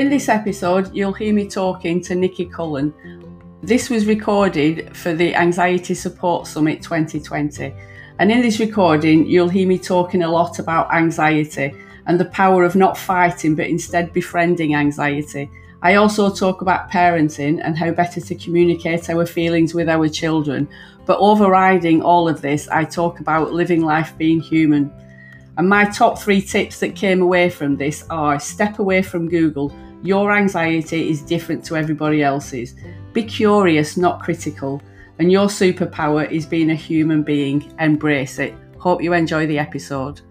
In this episode, you'll hear me talking to Nikki Cullen. This was recorded for the Anxiety Support Summit 2020. And in this recording, you'll hear me talking a lot about anxiety and the power of not fighting but instead befriending anxiety. I also talk about parenting and how better to communicate our feelings with our children. But overriding all of this, I talk about living life being human. And my top three tips that came away from this are step away from Google. Your anxiety is different to everybody else's. Be curious, not critical. And your superpower is being a human being. Embrace it. Hope you enjoy the episode.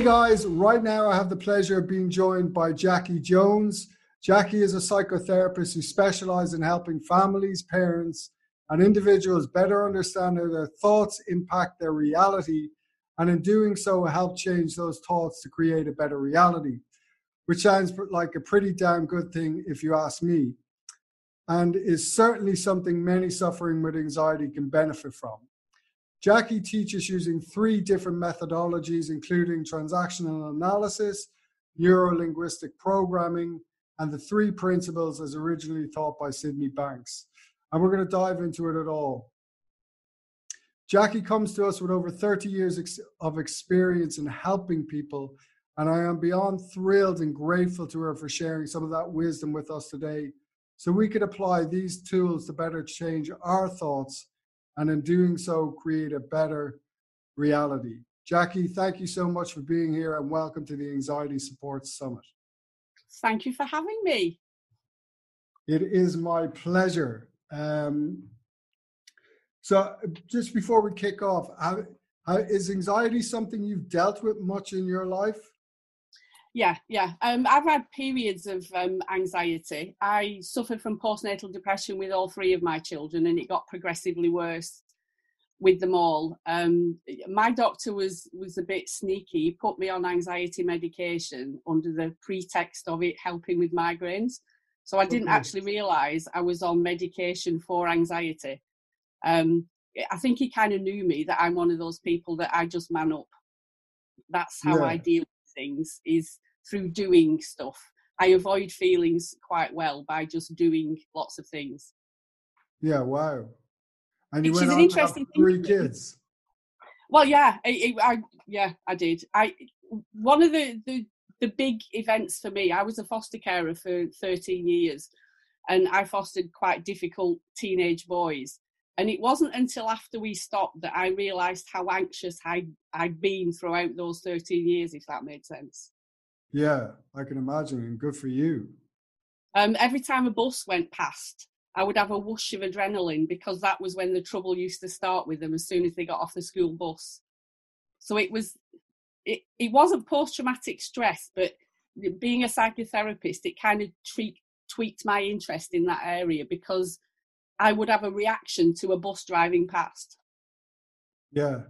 Hey guys, right now I have the pleasure of being joined by Jackie Jones. Jackie is a psychotherapist who specializes in helping families, parents, and individuals better understand how their thoughts impact their reality, and in doing so, help change those thoughts to create a better reality, which sounds like a pretty damn good thing if you ask me, and is certainly something many suffering with anxiety can benefit from. Jackie teaches using three different methodologies, including transactional analysis, neuro-linguistic programming, and the three principles as originally taught by Sydney Banks. And we're going to dive into it at all. Jackie comes to us with over 30 years of experience in helping people, and I am beyond thrilled and grateful to her for sharing some of that wisdom with us today so we could apply these tools to better change our thoughts and in doing so, create a better reality. Jackie, thank you so much for being here and welcome to the Anxiety Support Summit. Thank you for having me. It is my pleasure. Um, so, just before we kick off, how, how, is anxiety something you've dealt with much in your life? Yeah, yeah. Um, I've had periods of um, anxiety. I suffered from postnatal depression with all three of my children, and it got progressively worse with them all. Um, my doctor was was a bit sneaky. He put me on anxiety medication under the pretext of it helping with migraines. So I didn't actually realise I was on medication for anxiety. Um, I think he kind of knew me that I'm one of those people that I just man up. That's how yeah. I deal things is through doing stuff. I avoid feelings quite well by just doing lots of things. Yeah, wow. And you Which went on interesting three kids. Well, yeah, I, I, yeah, I did. I one of the, the the big events for me. I was a foster carer for 13 years, and I fostered quite difficult teenage boys. And it wasn't until after we stopped that I realised how anxious I, I'd been throughout those 13 years, if that made sense. Yeah, I can imagine. And good for you. Um, every time a bus went past, I would have a whoosh of adrenaline because that was when the trouble used to start with them as soon as they got off the school bus. So it was, it, it wasn't post traumatic stress, but being a psychotherapist, it kind of tweaked, tweaked my interest in that area because I would have a reaction to a bus driving past. Yeah.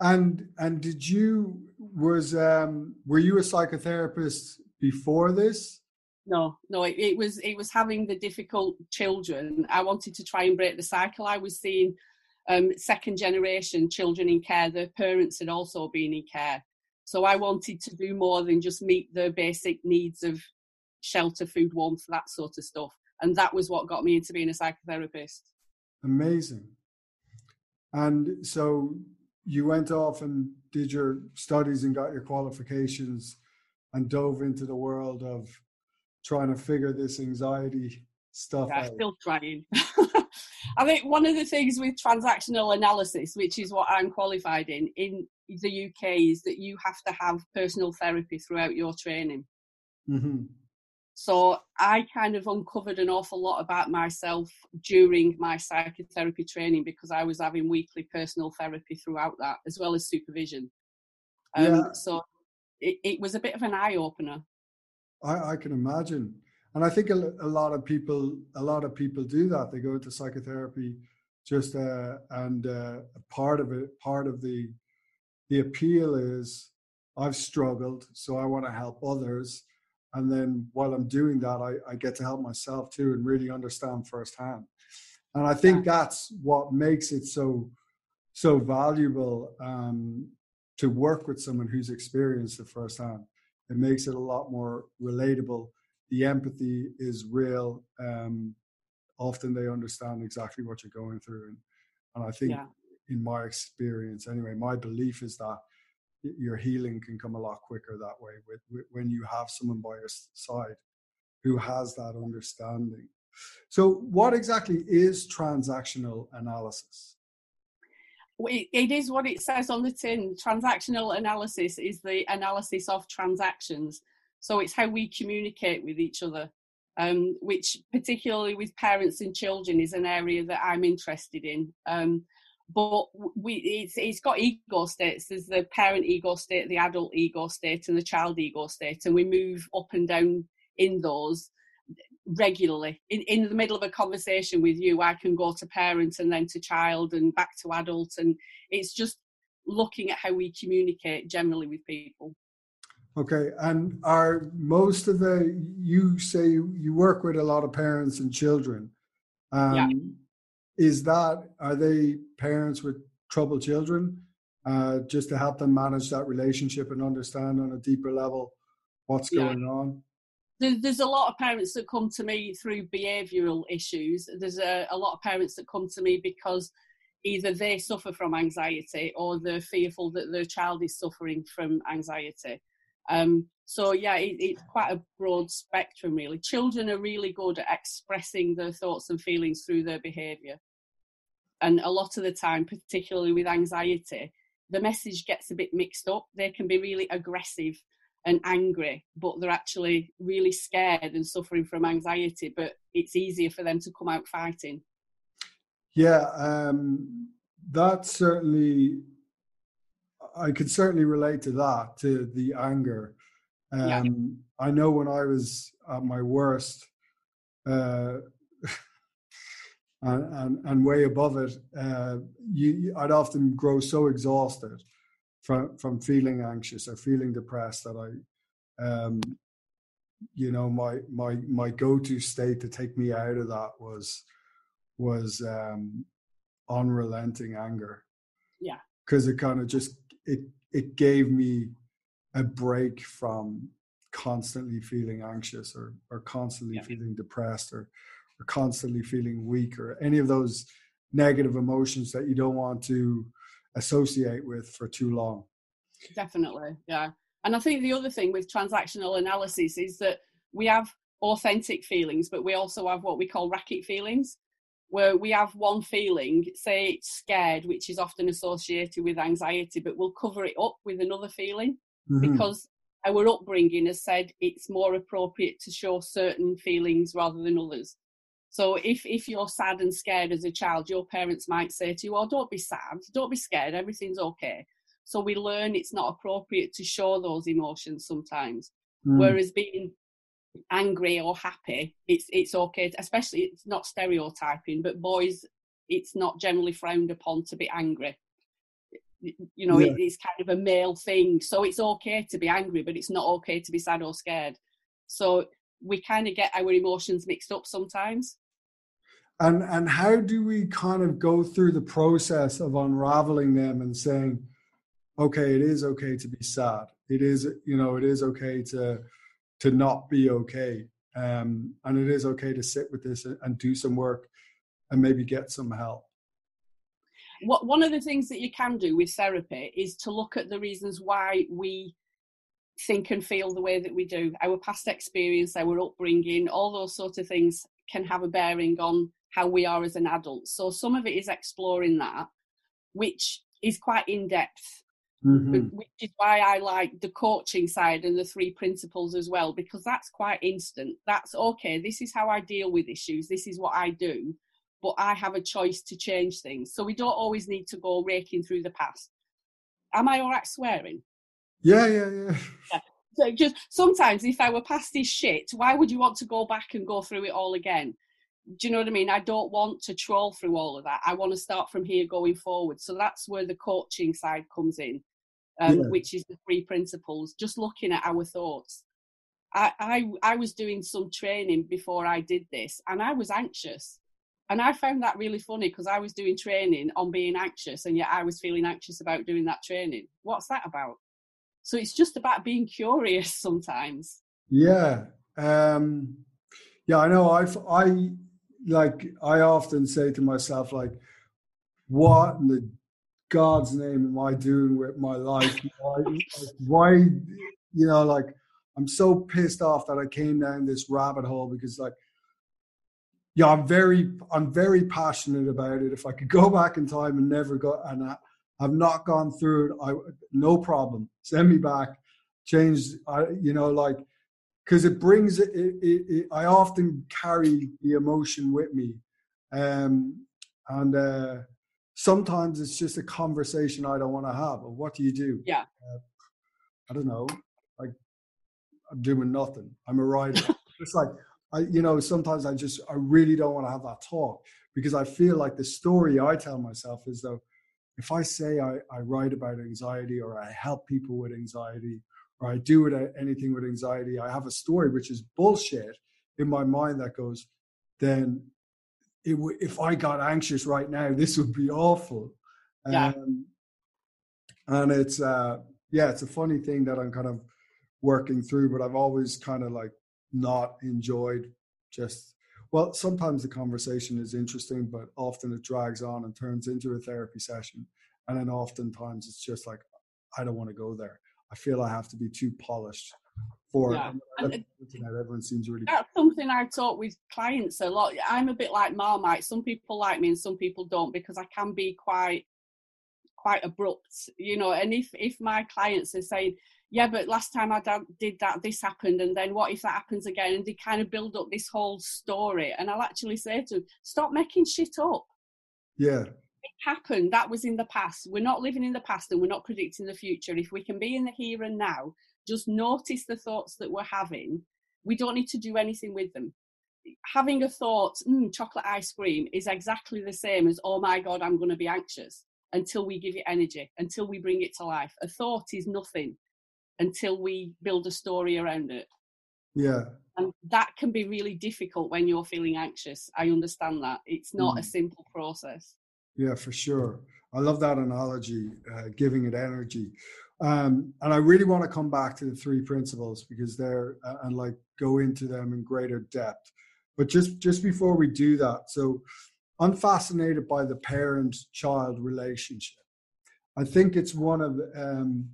And and did you was um were you a psychotherapist before this? No, no, it, it was it was having the difficult children. I wanted to try and break the cycle. I was seeing um, second generation children in care. Their parents had also been in care. So I wanted to do more than just meet their basic needs of shelter, food, warmth, that sort of stuff and that was what got me into being a psychotherapist amazing and so you went off and did your studies and got your qualifications and dove into the world of trying to figure this anxiety stuff yeah, out. still trying i think one of the things with transactional analysis which is what i'm qualified in in the uk is that you have to have personal therapy throughout your training mm-hmm. So I kind of uncovered an awful lot about myself during my psychotherapy training because I was having weekly personal therapy throughout that, as well as supervision. Um, yeah. So it, it was a bit of an eye opener. I, I can imagine, and I think a, a lot of people, a lot of people do that. They go into psychotherapy just uh, and uh, part of it, part of the the appeal is I've struggled, so I want to help others. And then while I'm doing that, I, I get to help myself too and really understand firsthand. And I think that's what makes it so so valuable um, to work with someone who's experienced it firsthand. It makes it a lot more relatable. The empathy is real. Um, often they understand exactly what you're going through, and, and I think, yeah. in my experience, anyway, my belief is that your healing can come a lot quicker that way with, with, when you have someone by your side who has that understanding. So what exactly is transactional analysis? It is what it says on the tin. Transactional analysis is the analysis of transactions. So it's how we communicate with each other um, which particularly with parents and children is an area that i'm interested in. Um, but we it's, it's got ego states. There's the parent ego state the adult ego state and the child ego state and we move up and down in those regularly. In, in the middle of a conversation with you i can go to parent and then to child and back to adult and it's just looking at how we communicate generally with people. Okay and are most of the you say you work with a lot of parents and children. Um, yeah is that are they parents with troubled children uh, just to help them manage that relationship and understand on a deeper level what's yeah. going on there's a lot of parents that come to me through behavioural issues. There's a, a, lot of parents that come to me because either they suffer from anxiety or they're fearful that their child is suffering from anxiety. Um, so yeah, it, it's quite a broad spectrum really. Children are really good at expressing their thoughts and feelings through their behaviour and a lot of the time particularly with anxiety the message gets a bit mixed up. They can be really aggressive and angry but they're actually really scared and suffering from anxiety but it's easier for them to come out fighting. Yeah um that certainly i could certainly relate to that to the anger. Um yeah. i know when i was at my worst uh and, and, and way above it, uh, you, I'd often grow so exhausted from from feeling anxious or feeling depressed that I, um, you know, my my my go to state to take me out of that was was um, unrelenting anger. Yeah, because it kind of just it it gave me a break from constantly feeling anxious or or constantly yeah. feeling depressed or or constantly feeling weak or any of those negative emotions that you don't want to associate with for too long. Definitely, yeah. And I think the other thing with transactional analysis is that we have authentic feelings, but we also have what we call racket feelings, where we have one feeling, say it's scared, which is often associated with anxiety, but we'll cover it up with another feeling mm-hmm. because our upbringing has said it's more appropriate to show certain feelings rather than others. So if if you're sad and scared as a child, your parents might say to you, "Oh, don't be sad, don't be scared, everything's okay." So we learn it's not appropriate to show those emotions sometimes. Mm. Whereas being angry or happy, it's it's okay. To, especially it's not stereotyping, but boys, it's not generally frowned upon to be angry. You know, yeah. it, it's kind of a male thing. So it's okay to be angry, but it's not okay to be sad or scared. So we kind of get our emotions mixed up sometimes. And and how do we kind of go through the process of unraveling them and saying, okay, it is okay to be sad. It is, you know, it is okay to to not be okay. Um, and it is okay to sit with this and do some work and maybe get some help. What one of the things that you can do with therapy is to look at the reasons why we think and feel the way that we do. Our past experience, our upbringing, all those sort of things can have a bearing on how we are as an adult. So some of it is exploring that, which is quite in depth. Mm-hmm. Which is why I like the coaching side and the three principles as well, because that's quite instant. That's okay, this is how I deal with issues, this is what I do, but I have a choice to change things. So we don't always need to go raking through the past. Am I all right swearing? Yeah, yeah, yeah. yeah. So just sometimes, if I were past this shit, why would you want to go back and go through it all again? Do you know what I mean? I don't want to troll through all of that. I want to start from here going forward. So that's where the coaching side comes in, um, yeah. which is the three principles. Just looking at our thoughts. I, I I was doing some training before I did this, and I was anxious, and I found that really funny because I was doing training on being anxious, and yet I was feeling anxious about doing that training. What's that about? So it's just about being curious sometimes. Yeah. Um, yeah, I know. I've, I like, I often say to myself, like, what in the God's name am I doing with my life? Why, why, you know, like, I'm so pissed off that I came down this rabbit hole because, like, yeah, I'm very, I'm very passionate about it. If I could go back in time and never go, and I, have not gone through it, I no problem. Send me back, change. I, you know, like because it brings it, it, it, I often carry the emotion with me, um, and uh, sometimes it's just a conversation I don't want to have. What do you do? Yeah, uh, I don't know. Like I'm doing nothing. I'm a writer. it's like I, you know, sometimes I just I really don't want to have that talk because I feel like the story I tell myself is though if I say I, I write about anxiety or I help people with anxiety or I do it, anything with anxiety, I have a story which is bullshit in my mind that goes, then it w- if I got anxious right now, this would be awful. Yeah. Um, and it's, uh, yeah, it's a funny thing that I'm kind of working through, but I've always kind of like not enjoyed just well, sometimes the conversation is interesting, but often it drags on and turns into a therapy session. And then oftentimes it's just like, I don't want to go there. I feel I have to be too polished for yeah. it. everyone seems really. That's something I talk with clients a lot. I'm a bit like Marmite. Some people like me and some people don't because I can be quite quite abrupt, you know. And if if my clients are saying, yeah, but last time I did that, this happened, and then what if that happens again? And they kind of build up this whole story. And I'll actually say to them, stop making shit up. Yeah. It happened. That was in the past. We're not living in the past and we're not predicting the future. If we can be in the here and now, just notice the thoughts that we're having. We don't need to do anything with them. Having a thought, mm, chocolate ice cream, is exactly the same as, oh my God, I'm going to be anxious until we give it energy, until we bring it to life. A thought is nothing until we build a story around it. Yeah. And that can be really difficult when you're feeling anxious. I understand that. It's not mm. a simple process. Yeah, for sure. I love that analogy, uh, giving it energy. Um, and I really want to come back to the three principles because they're uh, and like go into them in greater depth. But just just before we do that, so I'm fascinated by the parent-child relationship. I think it's one of um,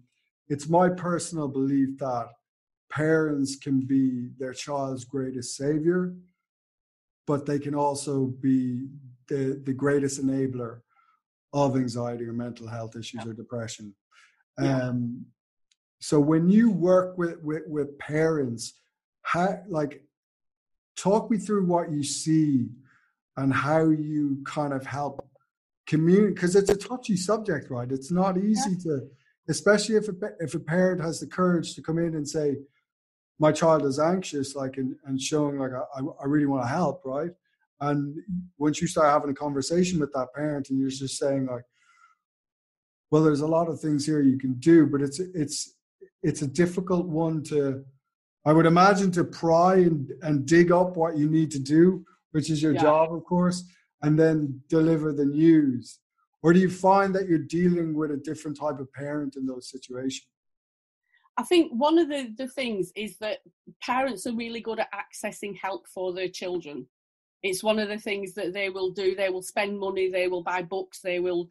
it's my personal belief that parents can be their child's greatest savior, but they can also be the, the greatest enabler of anxiety or mental health issues yeah. or depression. Yeah. Um, so when you work with, with, with parents, how, like, talk me through what you see and how you kind of help communicate because it's a touchy subject, right? It's not easy yeah. to especially if a, if a parent has the courage to come in and say, my child is anxious, like, and, and showing like, I, I really want to help, right? And once you start having a conversation with that parent and you're just saying like, well, there's a lot of things here you can do, but it's, it's, it's a difficult one to, I would imagine to pry and, and dig up what you need to do, which is your yeah. job, of course, and then deliver the news or do you find that you're dealing with a different type of parent in those situations I think one of the, the things is that parents are really good at accessing help for their children. It's one of the things that they will do. They will spend money, they will buy books, they will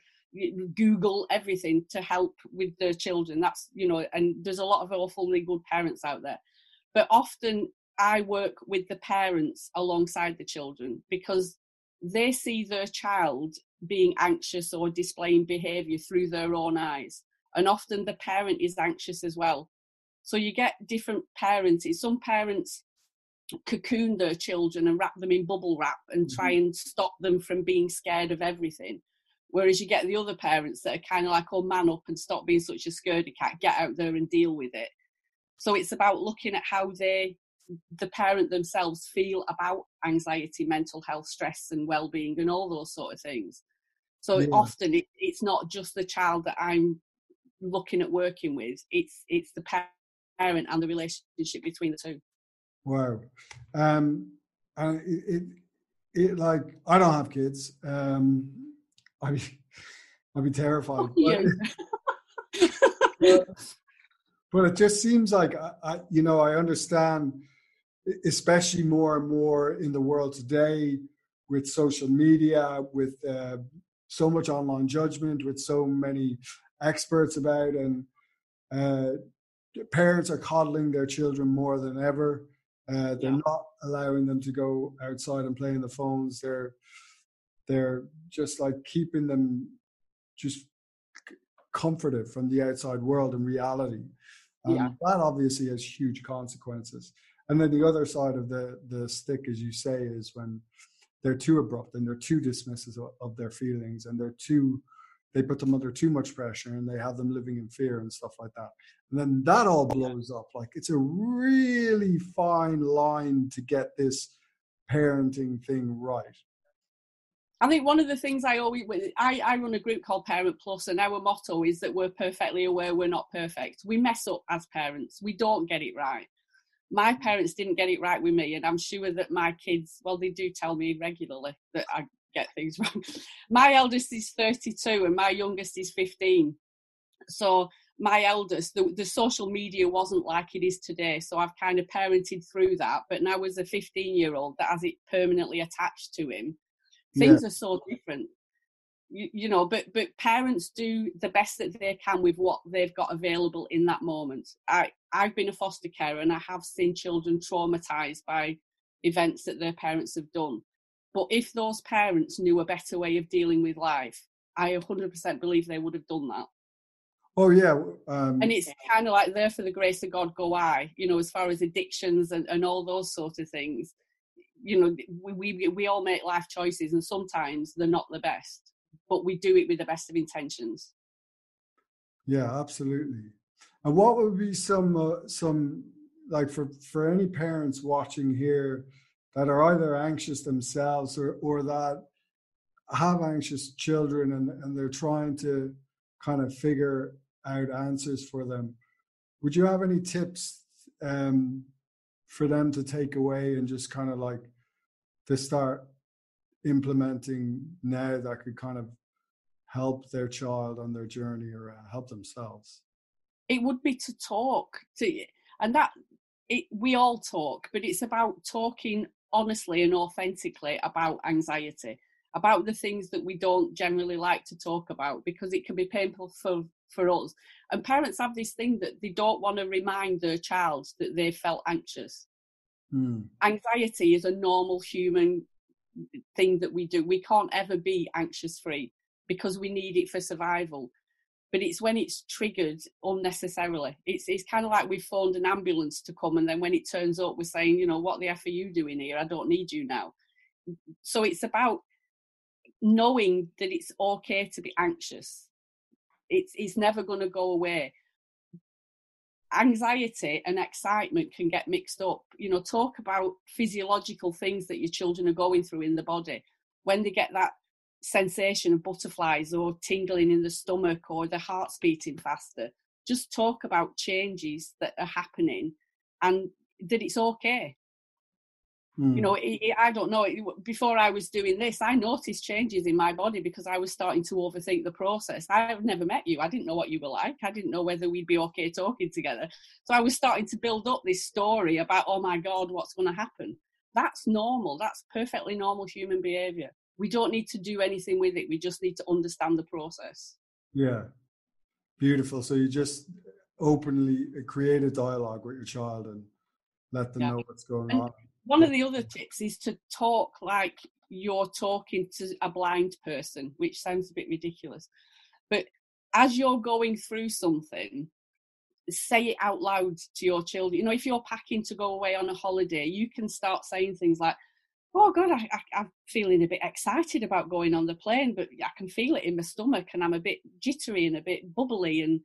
Google everything to help with their children. That's, you know, and there's a lot of awfully good parents out there. But often I work with the parents alongside the children because they see their child being anxious or displaying behavior through their own eyes. And often the parent is anxious as well. So you get different parents. Some parents cocoon their children and wrap them in bubble wrap and try mm-hmm. and stop them from being scared of everything. Whereas you get the other parents that are kind of like, oh, man up and stop being such a scaredy cat, get out there and deal with it. So it's about looking at how they, the parent themselves, feel about anxiety, mental health, stress, and well-being, and all those sort of things. So Yeah. often it, it's not just the child that I'm looking at working with; it's it's the parent and the relationship between the two. Wow. Um, and it, it, it, like, I don't have kids. Um, I'd be, I'd be terrified. Yeah. but, but it just seems like, I, I, you know, I understand, especially more and more in the world today with social media, with uh, so much online judgment, with so many experts about, and uh, parents are coddling their children more than ever. Uh, they're Yeah. not allowing them to go outside and play on the phones. They're they're just like keeping them just comforted from the outside world and reality. Um, Yeah. That obviously has huge consequences. And then the other side of the the stick, as you say, is when they're too abrupt and they're too dismissive of, of their feelings and they're too they put them under too much pressure and they have them living in fear and stuff like that. And then that all blows up. Like it's a really fine line to get this parenting thing right. I think one of the things I always I, I run a group called Parent Plus, and our motto is that we're perfectly aware we're not perfect. We mess up as parents. We don't get it right. My parents didn't get it right with me, and I'm sure that my kids, well, they do tell me regularly that I get things wrong. My eldest is 32, and my youngest is 15. So my eldest, the, the social media wasn't like it is today. So I've kind of parented through that. But now as a 15 year old that has it permanently attached to him, things are so different you, you know but but parents do the best that they can with what they've got available in that moment i i've been a foster carer and i have seen children traumatized by events that their parents have done but if those parents knew a better way of dealing with life i 100% believe they would have done that. Oh yeah, um, and it's kind of like there for the grace of god go i you know as far as addictions and, and all those sort of things. You know we, we we all make life choices and sometimes they're not the best but we do it with the best of intentions. Yeah, absolutely. And what would be some uh, some like for for any parents watching here that are either anxious themselves or or that have anxious children and and they're trying to kind of figure out answers for them. Would you have any tips um, for them to take away and just kind of like to start implementing now that could kind of help their child on their journey or uh, help themselves? it would be to talk to and that it we all talk but it's about talking honestly and authentically about anxiety about the things that we don't generally like to talk about because it can be painful for for us and parents have this thing that they don't want to remind their child that they felt anxious Mm. anxiety is a normal human thing that we do. We can't ever be anxious free because we need it for survival. But it's when it's triggered unnecessarily. It's it's kind of like we've phoned an ambulance to come, and then when it turns up, we're saying, you know, what the f are you doing here? I don't need you now. So it's about knowing that it's okay to be anxious. It's it's never going to go away anxiety and excitement can get mixed up. You know, talk about physiological things that your children are going through in the body. When they get that sensation of butterflies or tingling in the stomach or the heart's beating faster, just talk about changes that are happening and that it's okay. Mm. You know, it, it, I don't know. It, before I was doing this, I noticed changes in my body because I was starting to overthink the process. I've never met you. I didn't know what you were like. I didn't know whether we'd be okay talking together. So I was starting to build up this story about, oh my God, what's going to happen? That's normal. That's perfectly normal human behavior. We don't need to do anything with it. We just need to understand the process. Yeah, beautiful. So you just openly create a dialogue with your child and let them Yeah. know what's going And- on. One of the other tips is to talk like you're talking to a blind person, which sounds a bit ridiculous. But as you're going through something, say it out loud to your children. You know, if you're packing to go away on a holiday, you can start saying things like, Oh God, I, I, I'm feeling a bit excited about going on the plane, but I can feel it in my stomach and I'm a bit jittery and a bit bubbly. And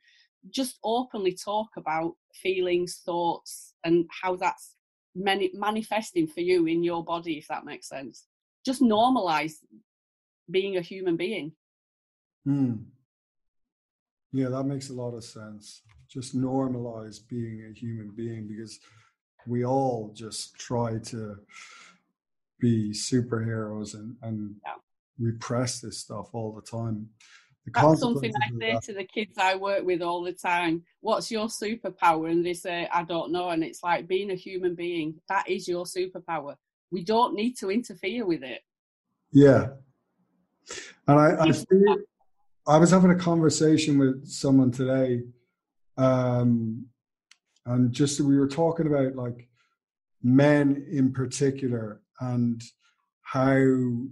just openly talk about feelings, thoughts, and how that's manifesting for you in your body, if that makes sense. Just normalize being a human being. Hmm. Yeah, that makes a lot of sense. Just normalize being a human being because we all just try to be superheroes and, and yeah. repress this stuff all the time. The That's something I say that. to the kids I work with all the time. What's your superpower? And they say, I don't know. And it's like being a human being, that is your superpower. We don't need to interfere with it. Yeah. And I, I feel, I was having a conversation with someone today, um, and just we were talking about like men in particular and how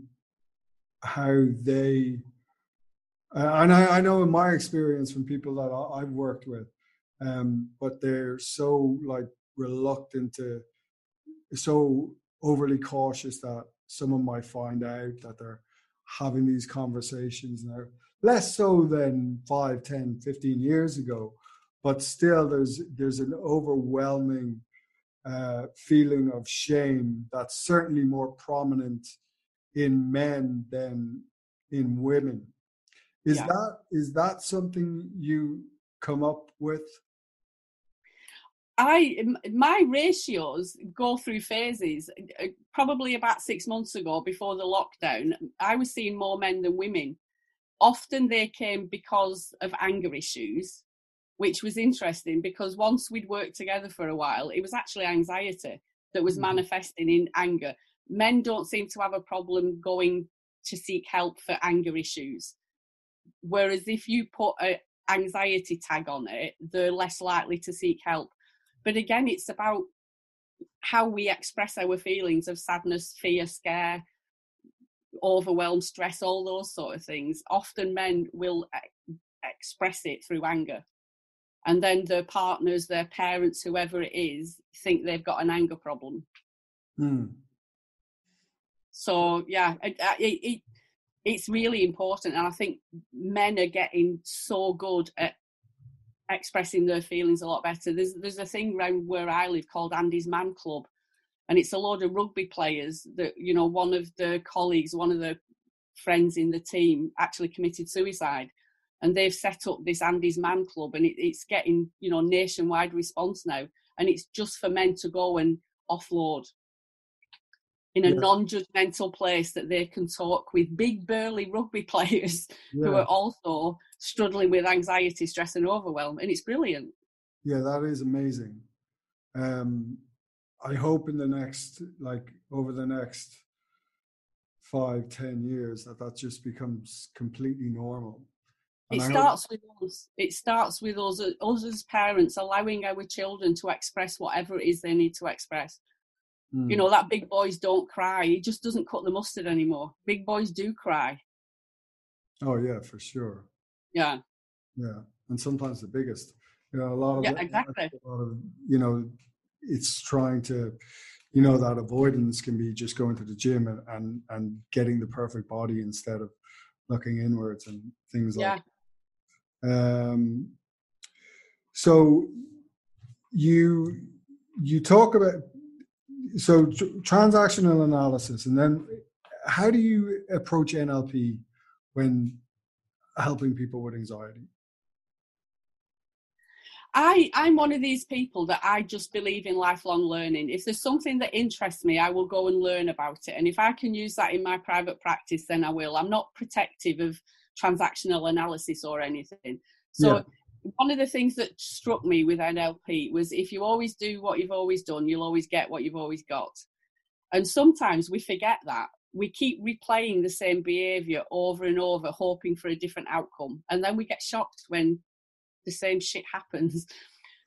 how they and I, I know in my experience from people that I, have worked with, um, but they're so like reluctant to, so overly cautious that someone might find out that they're having these conversations now. Less so than 5, 10, 15 years ago, but still there's there's an overwhelming uh, feeling of shame that's certainly more prominent in men than in women. Is yeah. that is that something you come up with? I my ratios go through phases. Uh, probably about six months ago, before the lockdown, I was seeing more men than women. Often they came because of anger issues, which was interesting because once we'd worked together for a while, it was actually anxiety that was mm-hmm. manifesting in anger. Men don't seem to have a problem going to seek help for anger issues. Whereas if you put an anxiety tag on it, they're less likely to seek help. But again, it's about how we express our feelings of sadness, fear, scare, overwhelm, stress, all those sort of things. Often men will express it through anger and then their partners, their parents, whoever it is, think they've got an anger problem. Mm. So yeah, it, it, it, it's really important, and I think men are getting so good at expressing their feelings a lot better. There's there's a thing around where I live called Andy's Man Club, and it's a load of rugby players that you know one of the colleagues, one of the friends in the team actually committed suicide and they've set up this Andy's Man Club, and it, it's getting you know nationwide response now, and it's just for men to go and offload in a yeah. non-judgmental place that they can talk with big burly rugby players yeah. who are also struggling with anxiety, stress, and overwhelm, and it's brilliant. Yeah, that is amazing. Um, I hope in the next, like over the next five, ten years, that that just becomes completely normal it starts with us. It starts with us, us as parents, allowing our children to express whatever it is they need to express. Mm. You know, that big boys don't cry. It just doesn't cut the mustard anymore. Big boys do cry. Oh yeah, for sure. Yeah. Yeah, and sometimes the biggest. You know, a lot of yeah, exactly. A lot of you know, it's trying to, you know, that avoidance can be just going to the gym and and, and getting the perfect body instead of looking inwards and things yeah. like um, so you you talk about so transactional analysis, and then how do you approach NLP when helping people with anxiety? I, I'm one of these people that I just believe in lifelong learning. If there's something that interests me, I will go and learn about it. And if I can use that in my private practice, then I will. I'm not protective of transactional analysis or anything. So yeah. one of the things that struck me with NLP was if you always do what you've always done, you'll always get what you've always got. And sometimes we forget that. We keep replaying the same behavior over and over, hoping for a different outcome. And then we get shocked when the same shit happens.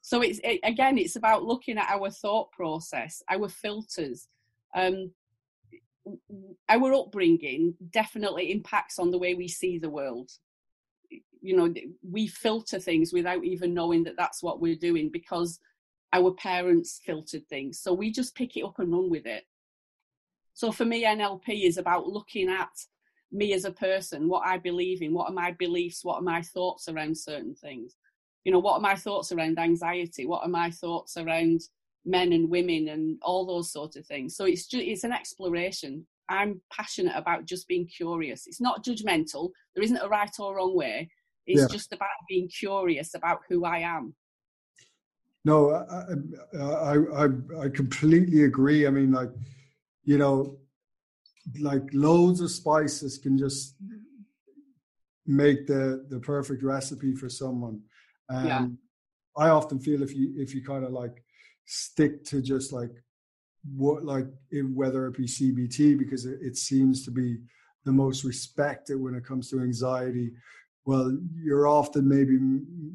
So it's it, again, it's about looking at our thought process, our filters. Um, our upbringing definitely impacts on the way we see the world. You know we filter things without even knowing that that's what we're doing because our parents filtered things so we just pick it up and run with it. So for me nlp is about looking at me as a person what i believe in what are my beliefs what are my thoughts around certain things? You know what are my thoughts around anxiety? What are my thoughts around men and women and all those sorts of things. So it's just it's an exploration. I'm passionate about just being curious. It's not judgmental. There isn't a right or wrong way. It's yeah. just about being curious about who I am. No, I, I, I, I completely agree. I mean, like, you know, like loads of spices can just make the the perfect recipe for someone. And yeah. I often feel if you if you kind of like stick to just like what like whether it be CBT because it, it seems to be the most respected when it comes to anxiety well, you're often maybe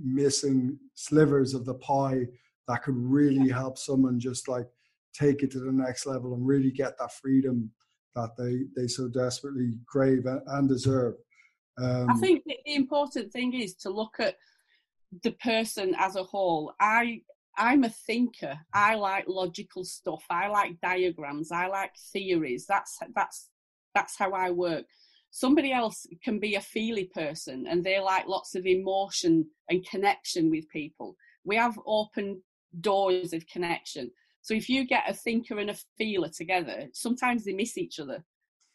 missing slivers of the pie that could really help someone just like take it to the next level and really get that freedom that they they so desperately crave and deserve. Um, I think the important thing is to look at the person as a whole. I I'm a thinker. I like logical stuff. I like diagrams. I like theories. That's that's that's how I work somebody else can be a feely person and they like lots of emotion and connection with people we have open doors of connection so if you get a thinker and a feeler together sometimes they miss each other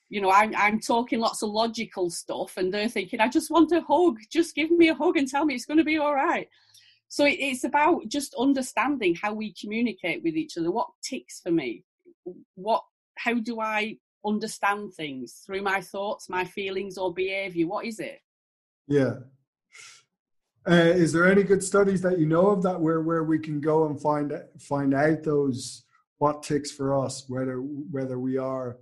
you know I'm, I'm talking lots of logical stuff and they're thinking i just want a hug just give me a hug and tell me it's going to be all right so it, it's about just understanding how we communicate with each other what ticks for me what how do i understand things through my thoughts, my feelings, or behavior? What is it? Yeah. Uh, is there any good studies that you know of that where where we can go and find find out those what ticks for us, whether whether we are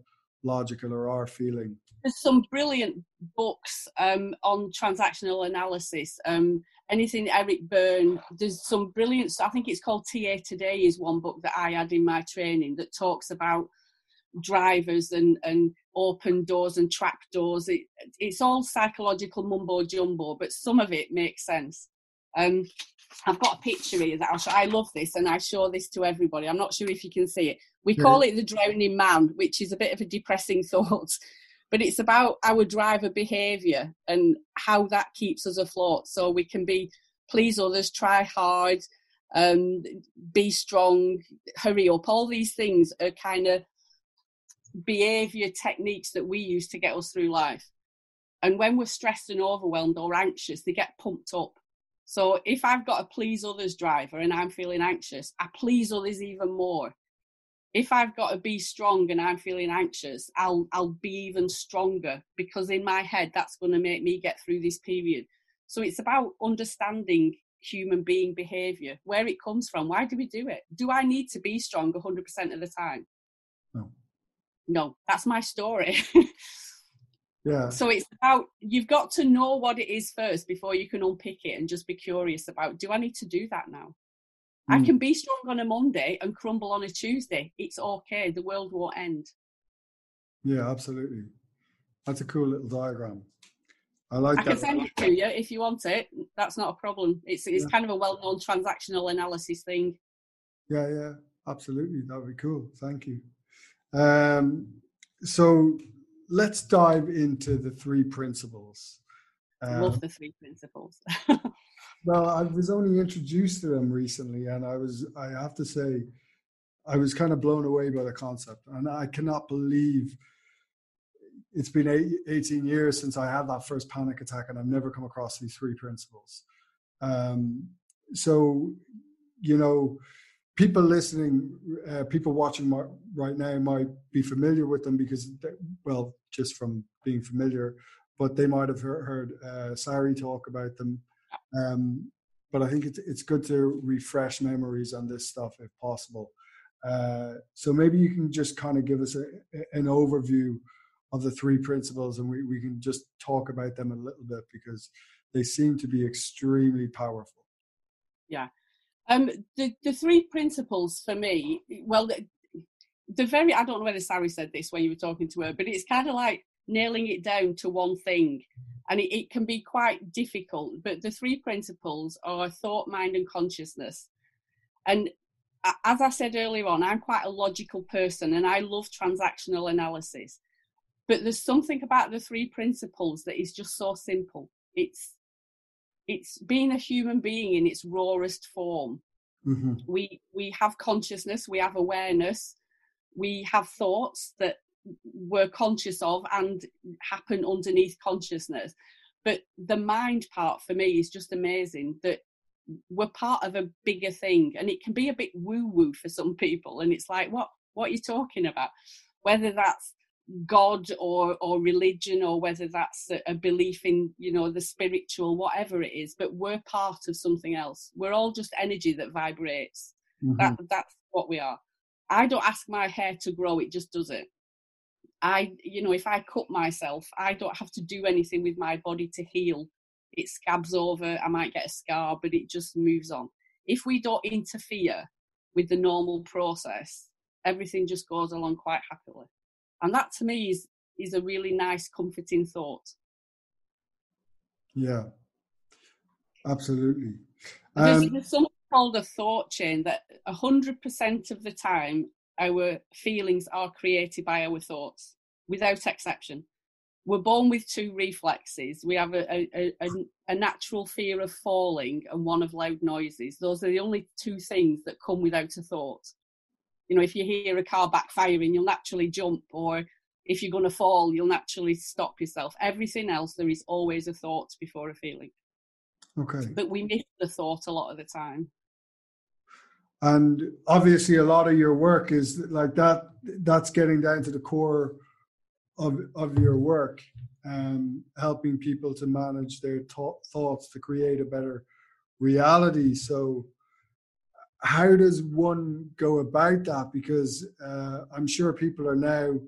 logical or are feeling? There's some brilliant books um, on transactional analysis. Um, anything Eric Berne. There's some brilliant. I think it's called TA Today is one book that I had in my training that talks about drivers and, and open doors and trap doors. It, it's all psychological mumbo jumbo, but some of it makes sense. Um, I've got a picture here that I'll show. I love this and I show this to everybody. I'm not sure if you can see it. We call it the drowning man, which is a bit of a depressing thought, but it's about our driver behavior and how that keeps us afloat. So we can be please others, try hard, um, be strong, hurry up. All these things are kind of behavior techniques that we use to get us through life. And when we're stressed and overwhelmed or anxious, they get pumped up. So if I've got a please others driver and I'm feeling anxious, I please others even more. If I've got to be strong and I'm feeling anxious, I'll I'll be even stronger because in my head that's going to make me get through this period. So it's about understanding human being behavior, where it comes from. Why do we do it? Do I need to be strong 100% of the time? No no, that's my story. yeah. So it's about you've got to know what it is first before you can unpick it and just be curious about do I need to do that now? Mm. I hmm. can be strong on a Monday and crumble on a Tuesday. It's okay. The world won't end. Yeah, absolutely. That's a cool little diagram. I like I that. can send it to you if you want it. That's not a problem. It's it's yeah. kind of a well known transactional analysis thing. Yeah, yeah, absolutely. That would be cool. Thank you. Um, so let's dive into the three principles. Um, Love the three principles. well, I was only introduced to them recently, and I was, I have to say, I was kind of blown away by the concept. And I cannot believe it's been eight, 18 years since I had that first panic attack, and I've never come across these three principles. Um, so, you know, people listening, uh, people watching right now might be familiar with them because, well, just from being familiar, but they might have heard, uh, Sari talk about them. Um, but I think it's it's good to refresh memories on this stuff if possible. Uh, so maybe you can just kind of give us a, an overview of the three principles, and we, we can just talk about them a little bit because they seem to be extremely powerful. Yeah. Um, the, the three principles for me, well, the, the very, I don't know whether Sari said this when you were talking to her, but it's kind of like nailing it down to one thing. And it, it can be quite difficult, but the three principles are thought, mind, and consciousness. And as I said earlier on, I'm quite a logical person and I love transactional analysis. But there's something about the three principles that is just so simple. It's it's being a human being in its rawest form. Mm-hmm. We we have consciousness, we have awareness, we have thoughts that we're conscious of and happen underneath consciousness. But the mind part for me is just amazing that we're part of a bigger thing and it can be a bit woo woo for some people and it's like what what are you talking about whether that's god or or religion or whether that's a, belief in you know the spiritual whatever it is but we're part of something else. We're all just energy that vibrates. Mm-hmm. that that's what we are. I don't ask my hair to grow it just does it i you know if i cut myself i don't have to do anything with my body to heal. It scabs over i might get a scar but it just moves on. If we don't interfere with the normal process everything just goes along quite happily and that to me is is a really nice comforting thought. Yeah. Absolutely. Um, there's, there's something called a thought chain that 100% of the time our feelings are created by our thoughts without exception. We're born with two reflexes. We have a, a, a, a natural fear of falling and one of loud noises. Those are the only two things that come without a thought you know if you hear a car backfiring you'll naturally jump or if you're going to fall you'll naturally stop yourself. Everything else there is always a thought before a feeling. Okay. But we miss the thought a lot of the time. And obviously a lot of your work is like that that's getting down to the core of of your work um helping people to manage their th- thoughts to create a better reality. So how does one go about that? Because uh, I'm sure people are now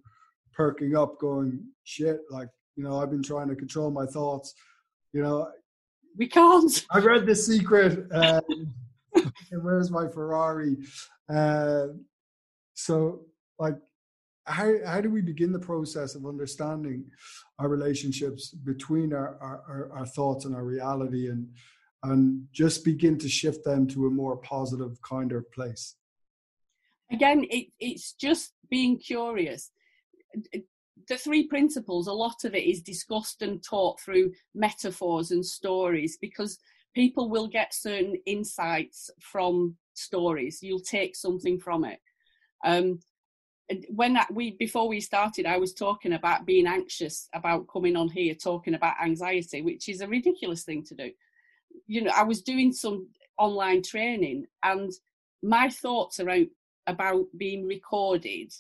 perking up, going, "Shit!" Like you know, I've been trying to control my thoughts. You know, we can't. I read The Secret. Uh, where's my Ferrari? Uh, so, like, how how do we begin the process of understanding our relationships between our our, our thoughts and our reality and and just begin to shift them to a more positive kind of place. Again it, it's just being curious. The three principles a lot of it is discussed and taught through metaphors and stories because people will get certain insights from stories. You'll take something from it. Um, when we before we started i was talking about being anxious about coming on here talking about anxiety which is a ridiculous thing to do you know, I was doing some online training and my thoughts around about being recorded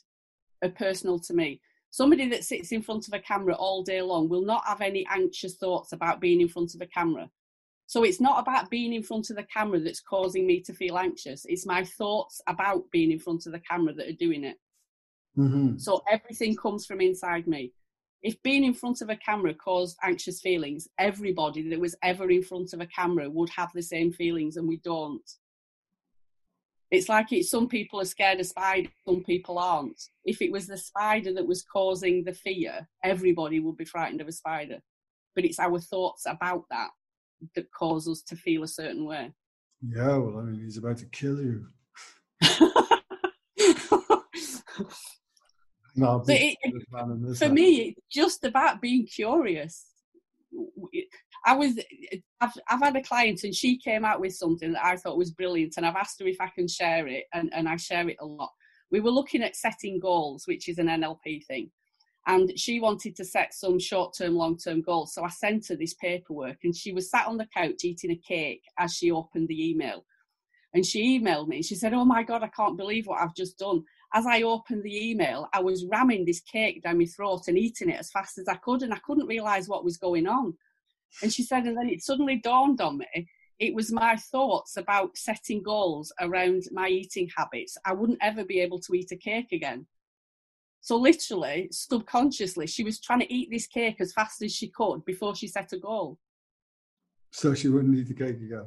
are personal to me. Somebody that sits in front of a camera all day long will not have any anxious thoughts about being in front of a camera. So it's not about being in front of the camera that's causing me to feel anxious. It's my thoughts about being in front of the camera that are doing it. Mm-hmm. So everything comes from inside me if being in front of a camera caused anxious feelings, everybody that was ever in front of a camera would have the same feelings, and we don't. It's like it's some people are scared of spiders, some people aren't. If it was the spider that was causing the fear, everybody would be frightened of a spider. But it's our thoughts about that that cause us to feel a certain way. Yeah, well, I mean, he's about to kill you. No, so it, for me, it's just about being curious. I was, I've, I've had a client and she came out with something that I thought was brilliant, and I've asked her if I can share it, and, and I share it a lot. We were looking at setting goals, which is an NLP thing, and she wanted to set some short term, long term goals. So I sent her this paperwork, and she was sat on the couch eating a cake as she opened the email. And she emailed me and she said, Oh my God, I can't believe what I've just done as I opened the email, I was ramming this cake down my throat and eating it as fast as I could, and I couldn't realize what was going on. And she said, and then it suddenly dawned on me it was my thoughts about setting goals around my eating habits. I wouldn't ever be able to eat a cake again. So, literally, subconsciously, she was trying to eat this cake as fast as she could before she set a goal. So she wouldn't eat the cake again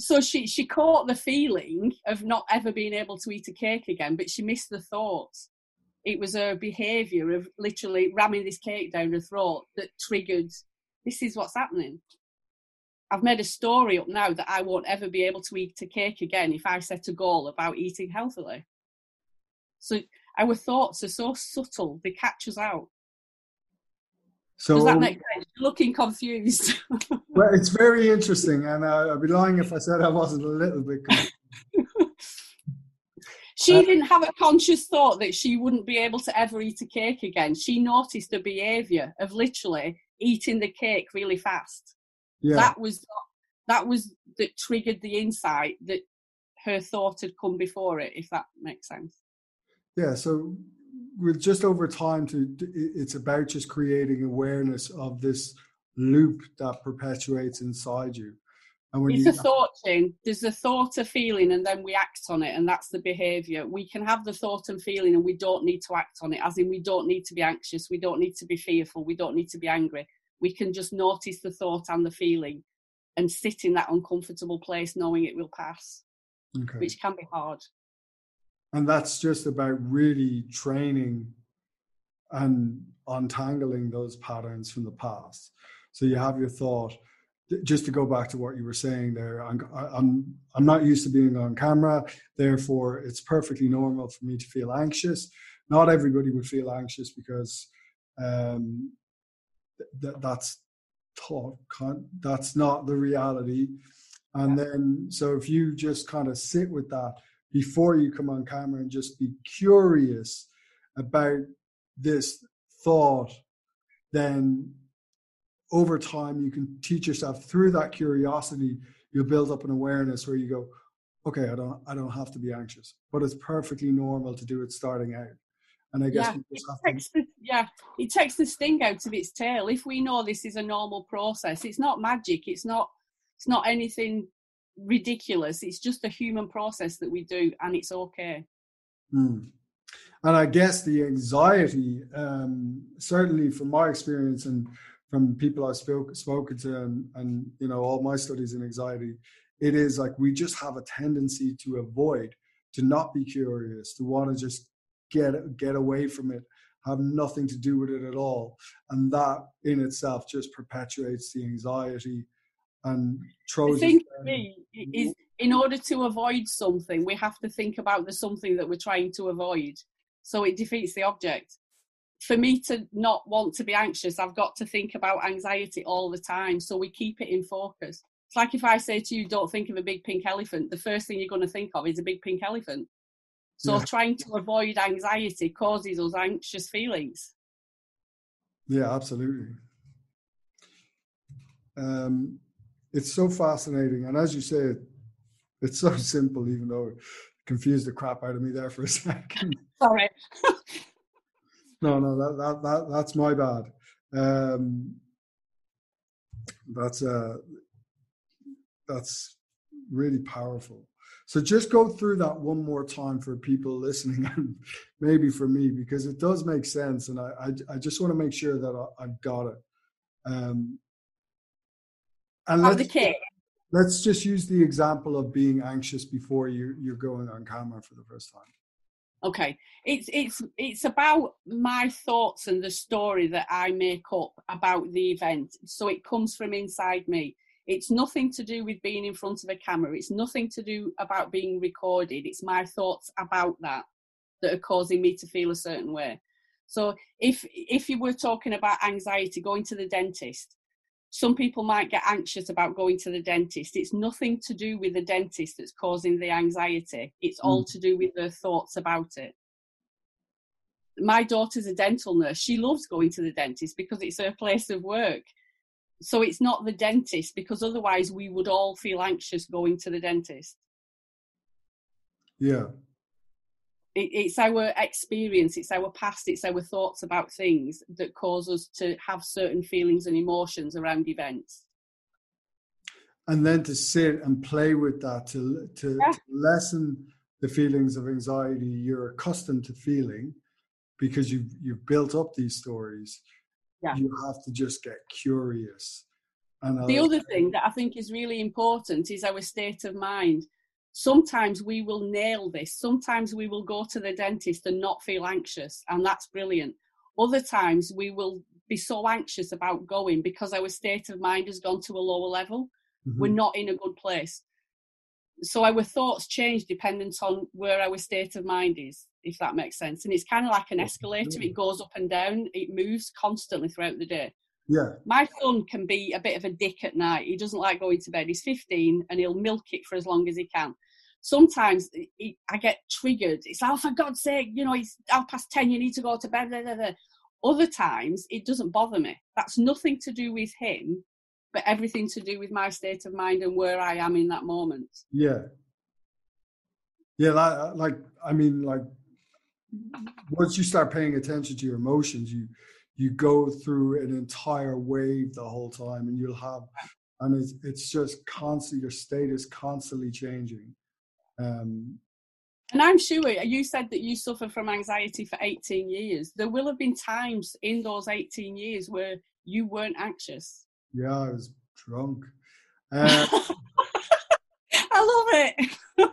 so she she caught the feeling of not ever being able to eat a cake again, but she missed the thought. It was her behaviour of literally ramming this cake down her throat that triggered. This is what's happening. I've made a story up now that I won't ever be able to eat a cake again if I set a goal about eating healthily. So our thoughts are so subtle; they catch us out. So, Does that make sense? You're looking confused. well, it's very interesting, and uh, I'd be lying if I said I wasn't a little bit confused. she uh, didn't have a conscious thought that she wouldn't be able to ever eat a cake again. She noticed the behaviour of literally eating the cake really fast. Yeah. That was that was that triggered the insight that her thought had come before it. If that makes sense. Yeah. So with just over time, to it's about just creating awareness of this loop that perpetuates inside you. And when it's you, a thought chain. There's a thought, a feeling, and then we act on it, and that's the behaviour. We can have the thought and feeling, and we don't need to act on it. As in, we don't need to be anxious, we don't need to be fearful, we don't need to be angry. We can just notice the thought and the feeling, and sit in that uncomfortable place, knowing it will pass, okay. which can be hard. And that's just about really training and untangling those patterns from the past. So you have your thought just to go back to what you were saying there, I'm, I'm, I'm not used to being on camera. Therefore, it's perfectly normal for me to feel anxious. Not everybody would feel anxious because um, th- that's thought. That's not the reality. And then, so if you just kind of sit with that before you come on camera and just be curious about this thought, then over time you can teach yourself through that curiosity you'll build up an awareness where you go okay i don't i don't have to be anxious but it's perfectly normal to do it starting out. And i guess yeah, it takes to... the, yeah it takes the sting out of its tail. If we know this is a normal process it's not magic it's not it's not anything ridiculous. It's just a human process that we do and it's okay. Mm. and i guess the anxiety um, certainly from my experience and from people I've spoke, spoken to and, and you know all my studies in anxiety, it is like we just have a tendency to avoid, to not be curious, to want to just get get away from it, have nothing to do with it at all, and that in itself just perpetuates the anxiety and throws. The thing me is, in order to avoid something, we have to think about the something that we're trying to avoid, so it defeats the object for me to not want to be anxious, I've got to think about anxiety all the time. So we keep it in focus. It's like if I say to you, don't think of a big pink elephant, the first thing you're going to think of is a big pink elephant. So yeah. trying to avoid anxiety causes us anxious feelings. Yeah, absolutely. Um, it's so fascinating. And as you say, it's so simple, even though it confused the crap out of me there for a second. Sorry. no, no, that, that, that that's my bad. Um, that's uh, that's really powerful. So just go through that one more time for people listening, and maybe for me because it does make sense, and I I, I just want to make sure that I, have got it. Um, and let's, let's just use the example of being anxious before you you're going on camera for the first time. Okay. It's it's it's about my thoughts and the story that i make up about the event. So it comes from inside me. It's nothing to do with being in front of a camera. It's nothing to do about being recorded. It's my thoughts about that that are causing me to feel a certain way. So if if you were talking about anxiety going to the dentist some people might get anxious about going to the dentist. It's nothing to do with the dentist that's causing the anxiety. It's all mm. to do with their thoughts about it. My daughter's a dental nurse. She loves going to the dentist because it's her place of work. So it's not the dentist because otherwise we would all feel anxious going to the dentist. Yeah it, it's our experience, it's our past, it's our thoughts about things that cause us to have certain feelings and emotions around events. And then to sit and play with that, to, to, yeah. to lessen the feelings of anxiety you're accustomed to feeling because you've, you've built up these stories. Yeah. You have to just get curious. And the other thing that I think is really important is our state of mind sometimes we will nail this. Sometimes we will go to the dentist and not feel anxious, and that's brilliant. Other times we will be so anxious about going because our state of mind has gone to a lower level. Mm-hmm. We're not in a good place. So our thoughts change dependent on where our state of mind is, if that makes sense. And it's kind of like an escalator, it goes up and down, it moves constantly throughout the day. Yeah. My son can be a bit of a dick at night. He doesn't like going to bed. He's 15 and he'll milk it for as long as he can. sometimes it, I get triggered. It's like, oh, for God's sake, you know, it's half past 10, you need to go to bed. Blah, blah, blah. Other times, it doesn't bother me. That's nothing to do with him, but everything to do with my state of mind and where I am in that moment. Yeah. Yeah, like, uh, like I mean, like once you start paying attention to your emotions, you you go through an entire wave the whole time, and you'll have, and it's it's just constantly your state is constantly changing. Um, and I'm sure you said that you suffer from anxiety for 18 years. There will have been times in those 18 years where you weren't anxious. Yeah, I was drunk. Uh, I love it.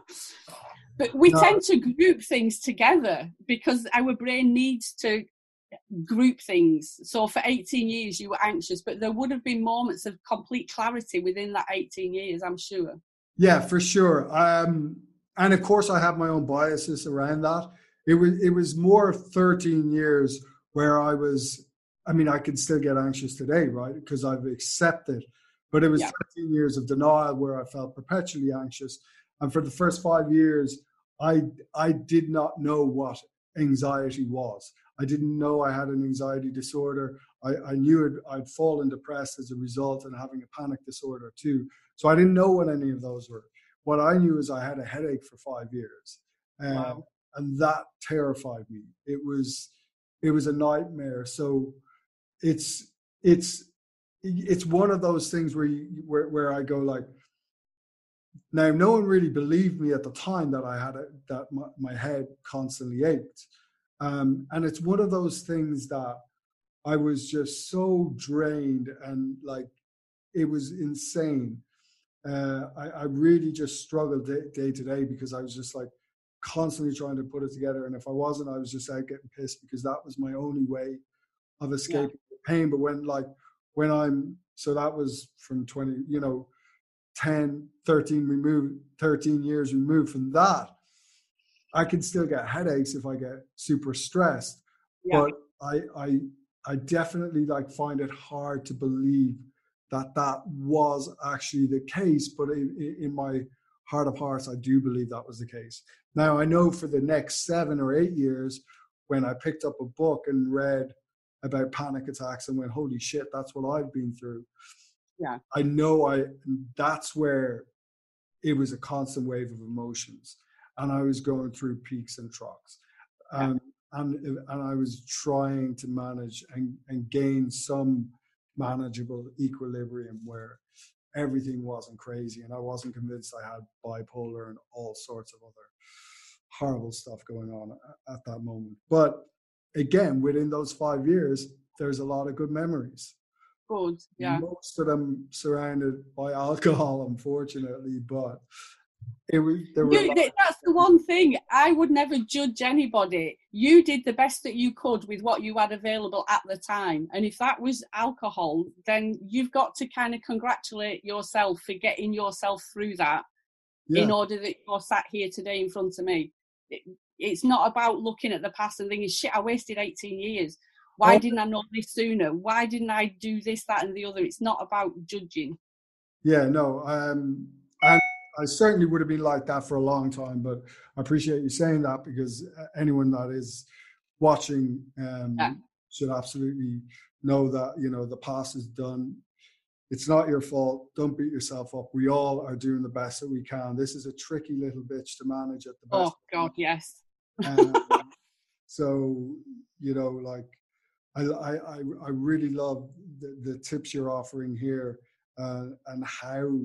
but we no. tend to group things together because our brain needs to group things. So for 18 years, you were anxious, but there would have been moments of complete clarity within that 18 years, I'm sure. Yeah, for sure. Um, and of course, I have my own biases around that. It was it was more 13 years where I was. I mean, I can still get anxious today, right? Because I've accepted. But it was yeah. 13 years of denial where I felt perpetually anxious. And for the first five years, I I did not know what anxiety was. I didn't know I had an anxiety disorder. I, I knew it, I'd fallen depressed as a result and having a panic disorder too. So I didn't know what any of those were. What I knew is I had a headache for five years, um, wow. and that terrified me. It was it was a nightmare. So it's it's it's one of those things where you where, where I go like now no one really believed me at the time that I had a, that my, my head constantly ached um, and it's one of those things that I was just so drained and like it was insane. Uh, I, I, really just struggled day, day, to day because I was just like constantly trying to put it together. And if I wasn't, I was just out getting pissed because that was my only way of escaping yeah. pain. But when like when I'm so that was from 20, you know, 10, 13 removed, 13 years removed from that. I can still get headaches if I get super stressed, yeah. but I, I, I definitely like find it hard to believe that that was actually the case. But in, in my heart of hearts, I do believe that was the case. Now I know for the next seven or eight years, when I picked up a book and read about panic attacks and went, "Holy shit, that's what I've been through." Yeah, I know. I that's where it was a constant wave of emotions and I was going through peaks and troughs. Um, and, and I was trying to manage and, and gain some manageable equilibrium where everything wasn't crazy and I wasn't convinced I had bipolar and all sorts of other horrible stuff going on at that moment. But again, within those five years, there's a lot of good memories. Good, yeah. Most of them surrounded by alcohol, unfortunately, but it was, you, that's the one thing I would never judge anybody. You did the best that you could with what you had available at the time, and if that was alcohol, then you've got to kind of congratulate yourself for getting yourself through that. Yeah. In order that you're sat here today in front of me, it, it's not about looking at the past and thinking, "Shit, I wasted 18 years. Why oh. didn't I know this sooner? Why didn't I do this, that, and the other?" It's not about judging. Yeah, no, um, I certainly would have been like that for a long time, but I appreciate you saying that because uh, anyone that is watching um, yeah. should absolutely know that you know the past is done. It's not your fault. Don't beat yourself up. We all are doing the best that we can. This is a tricky little bitch to manage at the best. Oh God, yes. um, so you know, like I I I really love the, the tips you're offering here uh, and how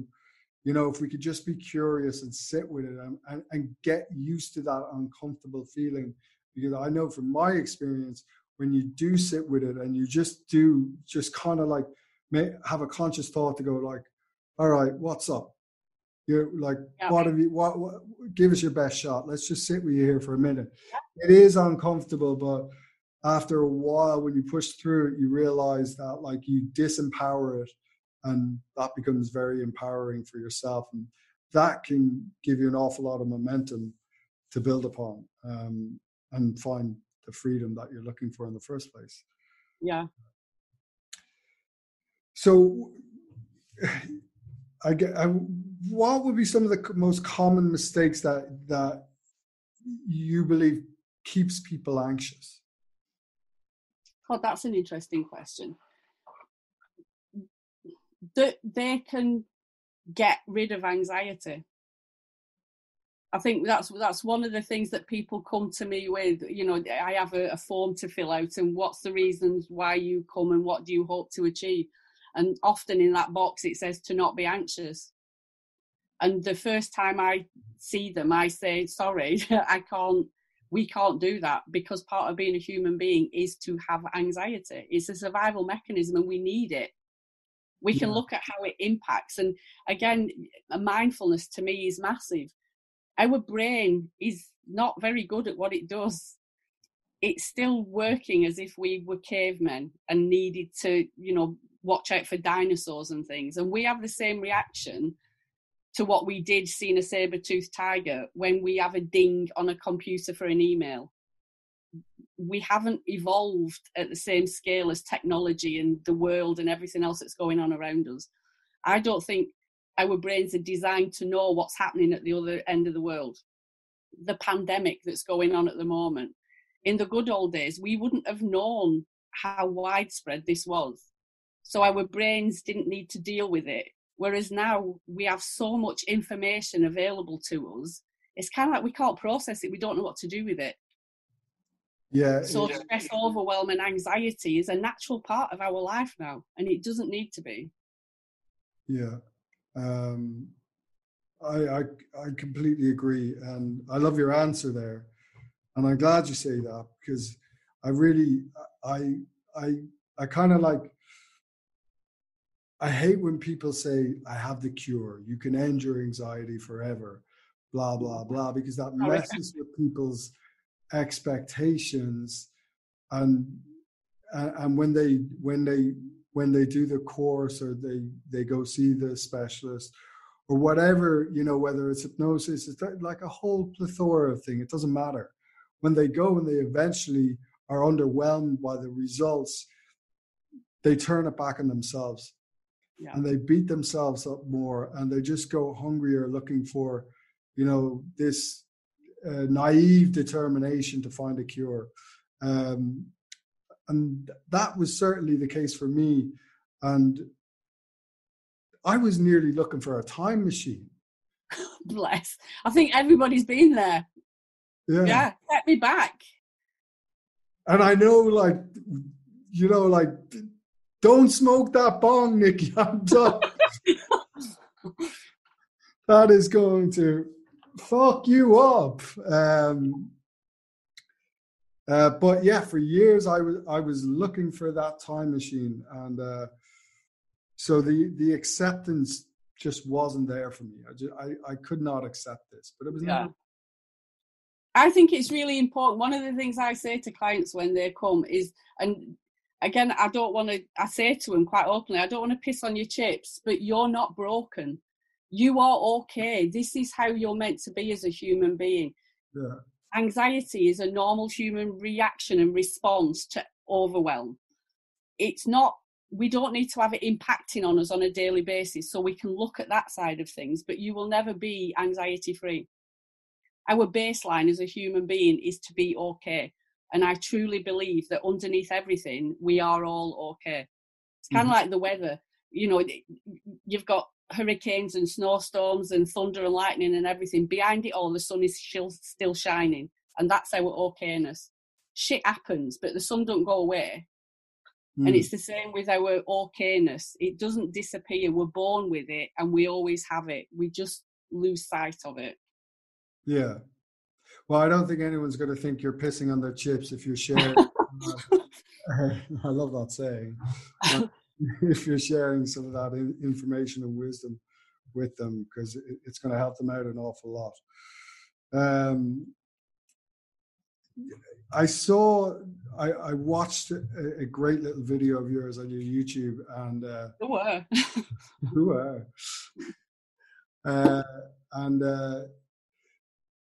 you know if we could just be curious and sit with it and, and, and get used to that uncomfortable feeling. Because i know from my experience when you do sit with it and you just do just kind of like may, have a conscious thought to go like all right what's up? You're like yeah. what have you what, what, give us your best shot. Let's just sit with you here for a minute. Yeah. it is uncomfortable but after a while when you push through it you realize that like you disempower it and that becomes very empowering for yourself and that can give you an awful lot of momentum to build upon um, and find the freedom that you're looking for in the first place yeah so I get. I, what would be some of the most common mistakes that that you believe keeps people anxious? Oh, that's an interesting question. That they can get rid of anxiety. I think that's that's one of the things that people come to me with. You know, I have a, a, form to fill out, and what's the reasons why you come, and what do you hope to achieve? And often in that box it says to not be anxious. And the first time I see them, I say, "Sorry, I can't. We can't do that because part of being a human being is to have anxiety. It's a survival mechanism, and we need it we can look at how it impacts and again mindfulness to me is massive. Our brain is not very good at what it does. It's still working as if we were cavemen and needed to you know watch out for dinosaurs and things and we have the same reaction to what we did seeing a saber-toothed tiger when we have a ding on a computer for an email we haven't evolved at the same scale as technology and the world and everything else that's going on around us. I don't think our brains are designed to know what's happening at the other end of the world. The pandemic that's going on at the moment. In the good old days, we wouldn't have known how widespread this was. So our brains didn't need to deal with it. Whereas now we have so much information available to us, it's kind of like we can't process it. We don't know what to do with it. Yeah. So yeah. stress, overwhelm, and anxiety is a natural part of our life now, and it doesn't need to be. Yeah. Um, I, I I completely agree, and I love your answer there, and I'm glad you say that because I really I I I kind of like I hate when people say I have the cure. You can end your anxiety forever, blah blah blah, because that messes with people's expectations and and when they when they when they do the course or they they go see the specialist or whatever you know whether it's hypnosis it's like a whole plethora of things it doesn't matter. When they go and they eventually are underwhelmed by the results they turn it back on themselves. Yeah. and they beat themselves up more and they just go hungrier looking for you know this uh, naive determination to find a cure. Um, and that was certainly the case for me. And I was nearly looking for a time machine. Bless. I think everybody's been there. Yeah. Yeah. Get me back. And I know, like, you know, like, don't smoke that bong, Nikki. I'm done. that is going to fuck you up. Um, uh, but yeah, for years I was I was looking for that time machine, and uh, so the the acceptance just wasn't there for me. I just, I, I could not accept this, but it was yeah. Never... I think it's really important. One of the things I say to clients when they come is, and again, I don't want to. I say to them quite openly, I don't want to piss on your chips, but you're not broken you are okay. This is how you're meant to be as a human being. Yeah. Anxiety is a normal human reaction and response to overwhelm. It's not, we don't need to have it impacting on us on a daily basis so we can look at that side of things, but you will never be anxiety free. Our baseline as a human being is to be okay. And I truly believe that underneath everything, we are all okay. It's kind of mm-hmm. like the weather. You know, you've got hurricanes and snowstorms and thunder and lightning and everything, behind it all, the sun is still, shining. And that's our okayness. Shit happens, but the sun don't go away. Mm. And hmm. it's the same with our okayness. It doesn't disappear. We're born with it and we always have it. We just lose sight of it. Yeah. Well, I don't think anyone's going to think you're pissing on their chips if you share. I love that saying. if you're sharing some of that information and wisdom with them because it's going to help them out an awful lot. Um, I saw, I, I watched a, a, great little video of yours on your YouTube, and uh, who were, who were, uh, and uh,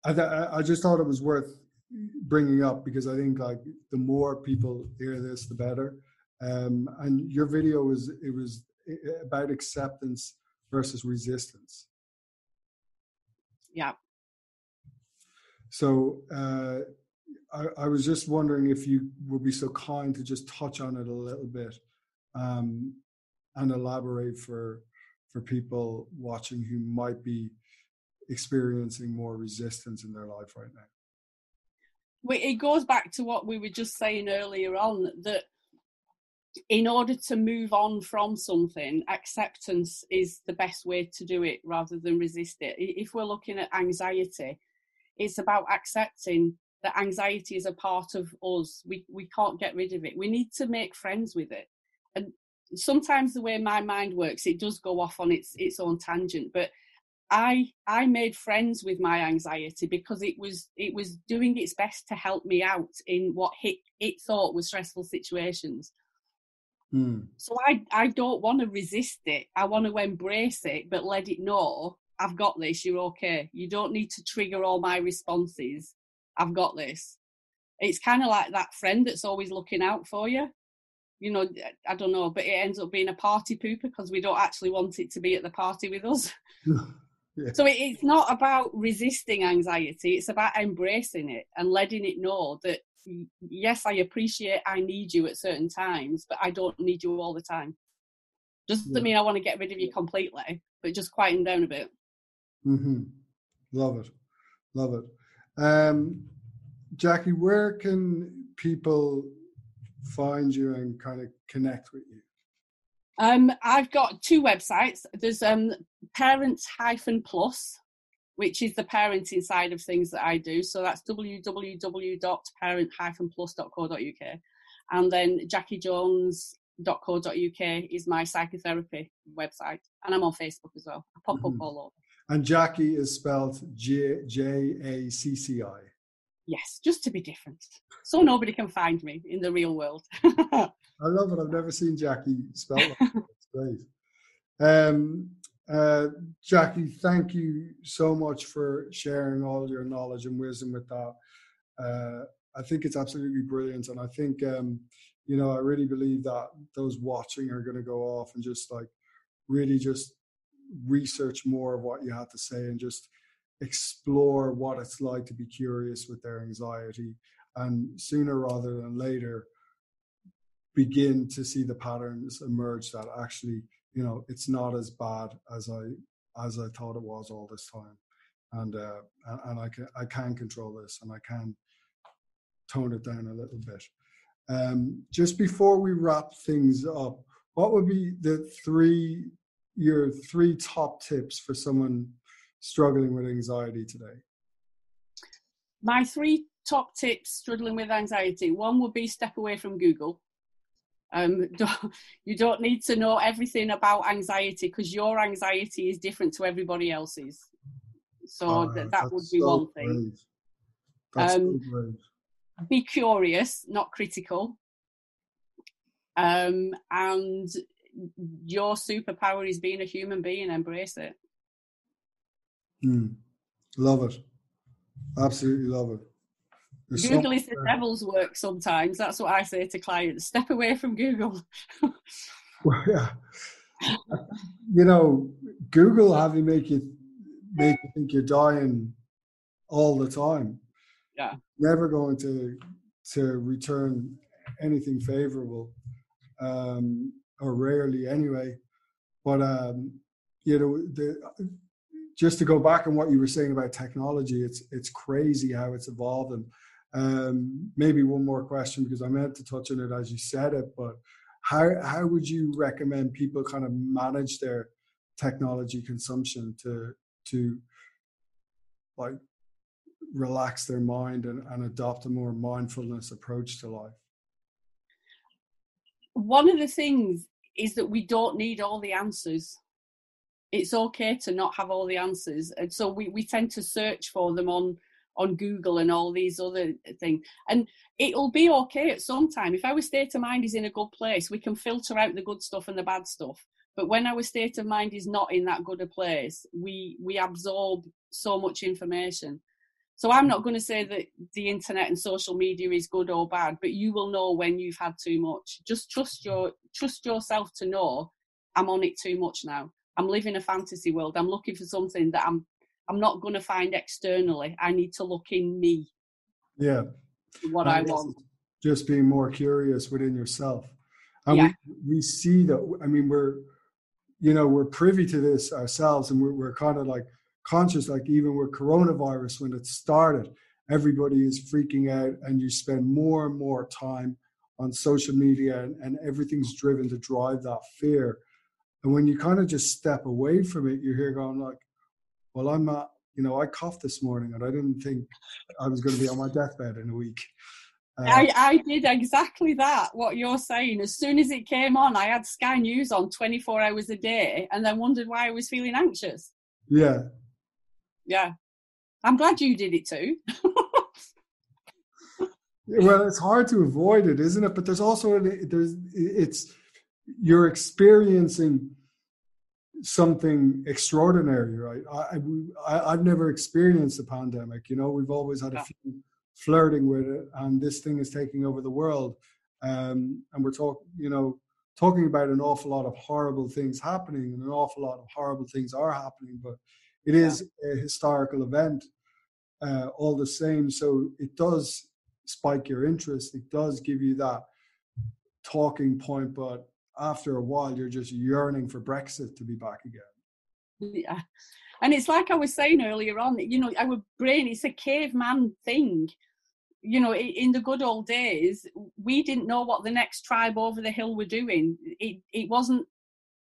I, I just thought it was worth bringing up because I think like the more people hear this, the better. Um, and your video was it was about acceptance versus resistance. Yeah. So uh, I, I, was just wondering if you would be so kind to just touch on it a little bit um, and elaborate for for people watching who might be experiencing more resistance in their life right now. It goes back to what we were just saying earlier on that in order to move on from something, acceptance is the best way to do it rather than resist it. If we're looking at anxiety, it's about accepting that anxiety is a part of us. We we can't get rid of it. We need to make friends with it. And sometimes the way my mind works, it does go off on its its own tangent. But I I made friends with my anxiety because it was it was doing its best to help me out in what it, it thought was stressful situations. Mm. So I, I don't want to resist it. I want to embrace it, but let it know I've got this. You're okay. You don't need to trigger all my responses. I've got this. It's kind of like that friend that's always looking out for you. You know, I don't know, but it ends up being a party pooper because we don't actually want it to be at the party with us. yeah. So it's not about resisting anxiety. It's about embracing it and letting it know that yes, I appreciate I need you at certain times, but I don't need you all the time. Doesn't yeah. mean I want to get rid of you completely, but just quieten down a bit. Mm-hmm. Love it. Love it. Um, Jackie, where can people find you and kind of connect with you? Um, I've got two websites. There's um, Parents Hyphen Plus, which is the parenting side of things that I do. So that's www.parent-plus.co.uk. And then jackiejones.co.uk is my psychotherapy website. And I'm on Facebook as well. I pop mm-hmm. up all over. And Jackie is spelled J J A C C I. Yes, just to be different. So nobody can find me in the real world. I love it. I've never seen Jackie spelled like that. It's great. Um, uh, Jackie, thank you so much for sharing all your knowledge and wisdom with that. Uh, I think it's absolutely brilliant, and I think um, you know I really believe that those watching are going to go off and just like really just research more of what you have to say and just explore what it's like to be curious with their anxiety, and sooner rather than later begin to see the patterns emerge that actually you know it's not as bad as I as I thought it was all this time, and uh, and I can I can control this and I can tone it down a little bit. Um, just before we wrap things up, what would be the three your three top tips for someone struggling with anxiety today? My three top tips struggling with anxiety. One would be step away from Google. Um, don't, you don't need to know everything about anxiety because your anxiety is different to everybody else's. So oh, that, that would be so one thing. Um, so be curious, not critical. Um, and your superpower is being a human being. Embrace it. Mm, love it. Absolutely love it. Google is the devil's work sometimes. That's what I say to clients. Step away from Google. well, yeah. you know, Google have you make you make you think you're dying all the time. Yeah. Never going to to return anything favorable. Um, or rarely anyway. But um, you know, the just to go back on what you were saying about technology, it's it's crazy how it's evolved and um, maybe one more question because I meant to touch on it as you said it, but how how would you recommend people kind of manage their technology consumption to to like relax their mind and, and adopt a more mindfulness approach to life? One of the things is that we don't need all the answers. It's okay to not have all the answers. And so we, we tend to search for them on on Google and all these other uh, things. And it'll be okay at some time. If our state of mind is in a good place, we can filter out the good stuff and the bad stuff. But when our state of mind is not in that good a place, we we absorb so much information. So I'm not going to say that the internet and social media is good or bad, but you will know when you've had too much. Just trust your trust yourself to know I'm on it too much now. I'm living a fantasy world. I'm looking for something that I'm I'm not going to find externally. I need to look in me. Yeah. What I want. Just being more curious within yourself. And yeah. we, we see that, I mean, we're, you know, we're privy to this ourselves and we're, we're kind of like conscious, like even with coronavirus, when it started, everybody is freaking out and you spend more and more time on social media and, and everything's driven to drive that fear. And when you kind of just step away from it, you're here going like, well, I'm not, you know, I coughed this morning and I didn't think I was going to be on my deathbed in a week. Uh, I, I did exactly that, what you're saying. As soon as it came on, I had Sky News on 24 hours a day and then wondered why I was feeling anxious. Yeah. Yeah. I'm glad you did it too. well, it's hard to avoid it, isn't it? But there's also, there's, it's, you're experiencing something extraordinary, right? I, I, have never experienced a pandemic. You know, we've always had a few flirting with it, and this thing is taking over the world. Um, and we're talking, you know, talking about an awful lot of horrible things happening, and an awful lot of horrible things are happening. But it is yeah. a historical event, uh, all the same. So it does spike your interest. It does give you that talking point, but after a while you're just yearning for Brexit to be back again. Yeah. And it's like I was saying earlier on, you know, our brain, it's a caveman thing. You know, in the good old days, we didn't know what the next tribe over the hill were doing. It it wasn't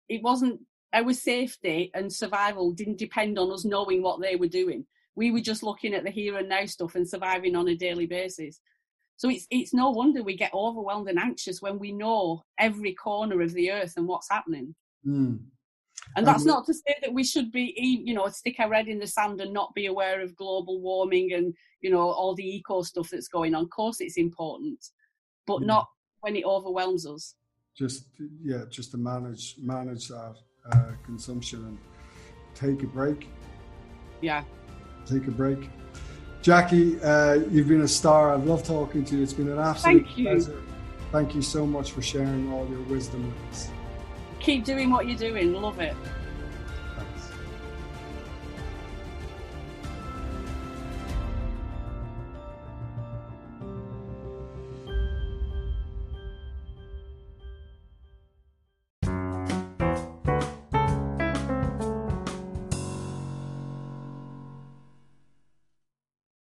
it wasn't our safety and survival didn't depend on us knowing what they were doing. We were just looking at the here and now stuff and surviving on a daily basis. So it's it's no wonder we get overwhelmed and anxious when we know every corner of the earth and what's happening. Mm. And that's um, not to say that we should be, you know, stick our head in the sand and not be aware of global warming and, you know, all the eco stuff that's going on. Of course, it's important, but not when it overwhelms us. Just yeah, just to manage manage that uh, consumption and take a break. Yeah. Take a break. Jackie, uh, you've been a star. I've loved talking to you. It's been an absolute Thank pleasure. Thank you so much for sharing all your wisdom with us. Keep doing what you're doing. Love it.